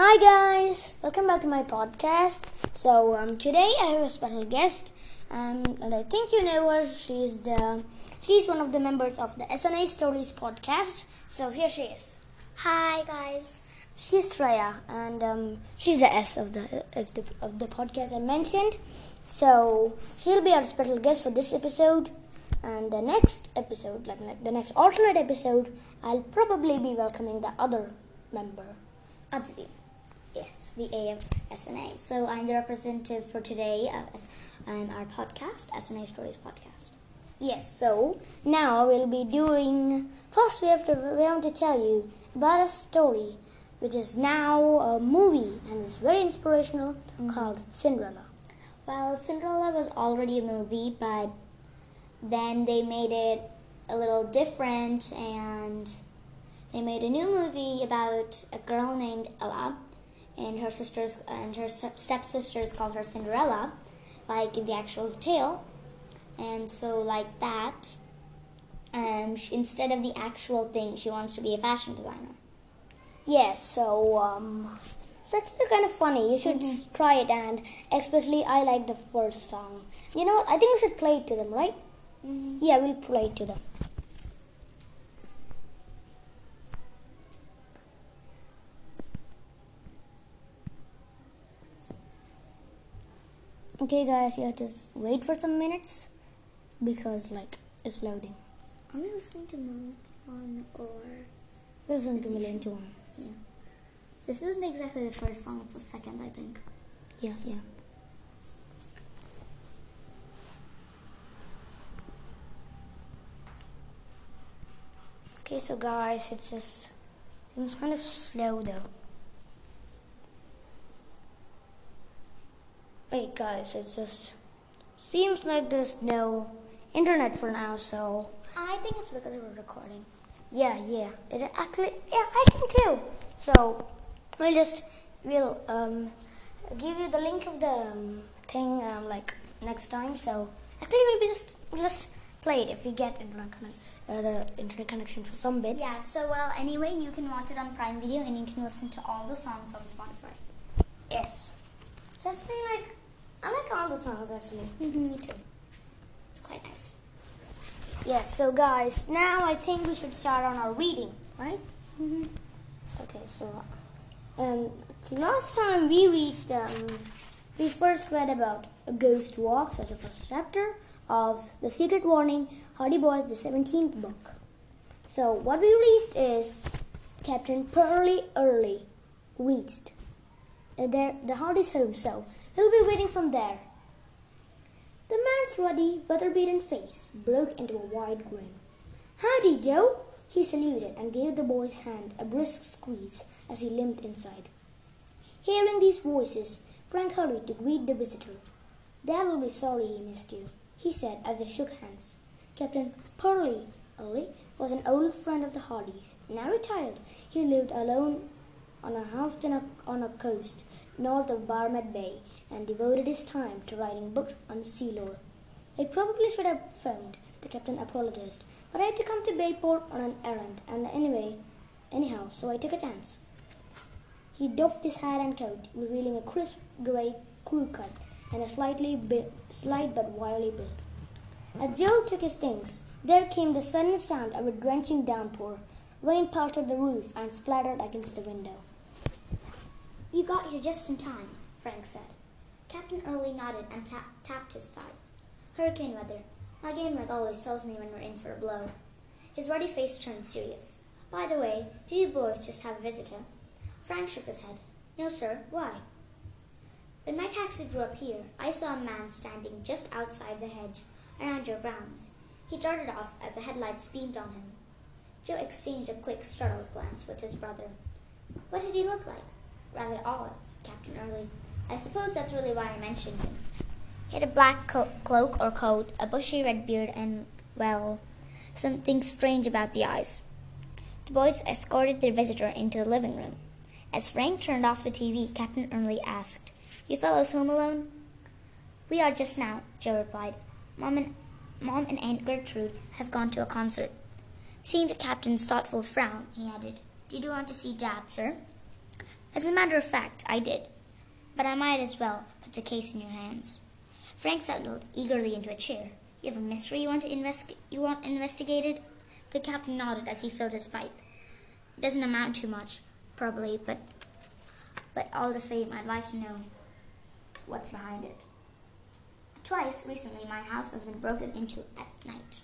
Hi guys, welcome back to my podcast. So um, today I have a special guest, um, and I think you know her. She's the she's one of the members of the SNA Stories podcast. So here she is. Hi guys. She's Freya, and um, she's the S of the of the of the podcast I mentioned. So she'll be our special guest for this episode, and the next episode, like the next alternate episode, I'll probably be welcoming the other member. Aditi. The A of SNA. So I'm the representative for today of um, our podcast, SNA Stories Podcast. Yes, so now we'll be doing. First, we have to we want to tell you about a story, which is now a movie and is very inspirational, called Cinderella. Well, Cinderella was already a movie, but then they made it a little different and they made a new movie about a girl named Ella and her sisters and her stepsisters called her Cinderella, like in the actual tale. And so, like that, um, sh instead of the actual thing, she wants to be a fashion designer. Yes, so um, actually kind of funny. You should s- try it, and especially I like the first song. You know? I think we should play it to them, right? Yeah, we'll play it to them. Okay, guys, you have to wait for some minutes because, like, it's loading. Are we listening to Moment One or Listen to million to one. Yeah. This isn't exactly the first song, it's the second, I think. Yeah, yeah. Okay, so guys, it's just seems kind of slow though. Wait, guys, it just seems like there's no internet for now. So I think it's because we're recording. yeah, yeah, it actually yeah, I think too. So we'll just we'll um give you the link of the um, thing um, like next time. So actually we'll just we'll just play it if we get internet uh, the internet connection for some bits. Yeah, so well, anyway, you can watch it on Prime Video and you can listen to all the songs on Spotify. Yes. It's actually like I like all the songs actually. Mm-hmm, me too. It's quite nice. Yes. So guys, now I think we should start on our reading, right? Mm-hmm. Okay, so um, the last time we reached, um, we first read about a ghost walks as the first chapter of the Secret Warning, Hardy Boys, the seventeenth book. So what we reached is Captain Pearly Early reached Uh, there the Hardy's home, so he'll be waiting from there. The man's ruddy, weather-beaten face broke into a wide grin. Howdy, Joe! He saluted and gave the boy's hand a brisk squeeze as he limped inside. Hearing these voices, Frank hurried to greet the visitor. Dad will be sorry he missed you, he said as they shook hands. Captain Early was an old friend of the Hardys. Now retired, he lived alone on a house a, on a coast north of Barmet Bay and devoted his time to writing books on sea lore. I probably should have phoned, the captain apologized, but I had to come to Bayport on an errand, and anyway, anyhow, so I took a chance. He doffed his hat and coat, revealing a crisp grey crew cut and a slightly bi- slight but wiry build. As Joe took his things, there came the sudden sound of a drenching downpour. Rain pelted the roof and splattered against the window. You got here just in time, Frank said. Captain Early nodded and tap- tapped his thigh. Hurricane weather. My game, leg always, tells me when we're in for a blow. His ruddy face turned serious. By the way, do you boys just have a visitor? Frank shook his head. No, sir. Why? When my taxi drew up here, I saw a man standing just outside the hedge around your grounds. He darted off as the headlights beamed on him. Joe exchanged a quick, startled glance with his brother. What did he look like? Rather odd, said Captain Early. I suppose that's really why I mentioned him. He had a black co- cloak or coat, a bushy red beard, and, well, something strange about the eyes. The boys escorted their visitor into the living room. As Frank turned off the TV, Captain Early asked, You fellows home alone? We are just now, Joe replied. Mom and, Mom and Aunt Gertrude have gone to a concert. Seeing the captain's thoughtful frown, he added, Did you want to see Dad, sir? As a matter of fact, I did. But I might as well put the case in your hands. Frank settled eagerly into a chair. You have a mystery you want to invest you want investigated? The captain nodded as he filled his pipe. It doesn't amount to much, probably, but but all the same, I'd like to know what's behind it. Twice recently, my house has been broken into at night.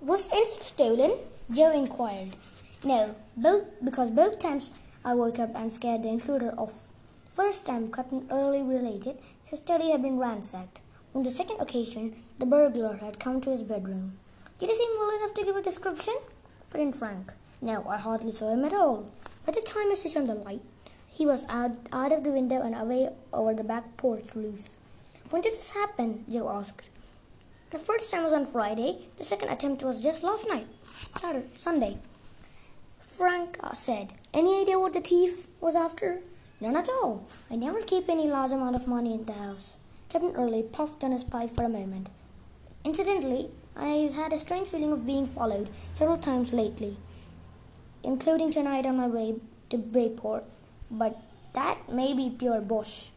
Was anything stolen? Joe inquired. No, both because both times I woke up and scared the intruder off. First time, Captain Early related, his study had been ransacked. On the second occasion, the burglar had come to his bedroom. Did he seem well enough to give a description? put in Frank. No, I hardly saw him at all. By the time I switched on the light, he was out, out of the window and away over the back porch roof. When did this happen? Joe asked. The first time was on Friday. The second attempt was just last night, Saturday, Sunday. Frank uh, said, Any idea what the thief was after? None at all. I never keep any large amount of money in the house. Captain Early puffed on his pipe for a moment. Incidentally, I've had a strange feeling of being followed several times lately, including tonight on my way to Bayport but that may be pure bosh.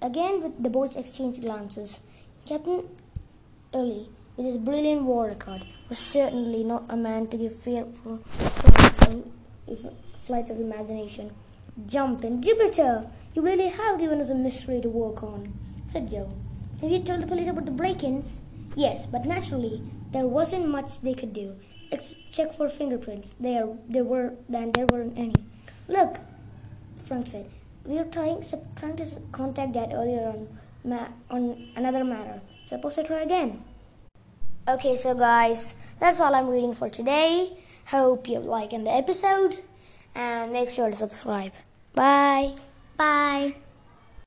Again, the boys exchanged glances. Captain Early, with his brilliant war record, was certainly not a man to give fearful flights of imagination. Jump in Jupiter! You really have given us a mystery to work on, said Joe. Have you told the police about the break-ins? Yes, but naturally, there wasn't much they could do. Check for fingerprints. There, there were, and there weren't any. Look, Frank said. We are trying, trying to contact Dad earlier on, on another matter. Suppose I try again. Okay, so guys, that's all I'm reading for today. Hope you like in the episode and make sure to subscribe. Bye. Bye.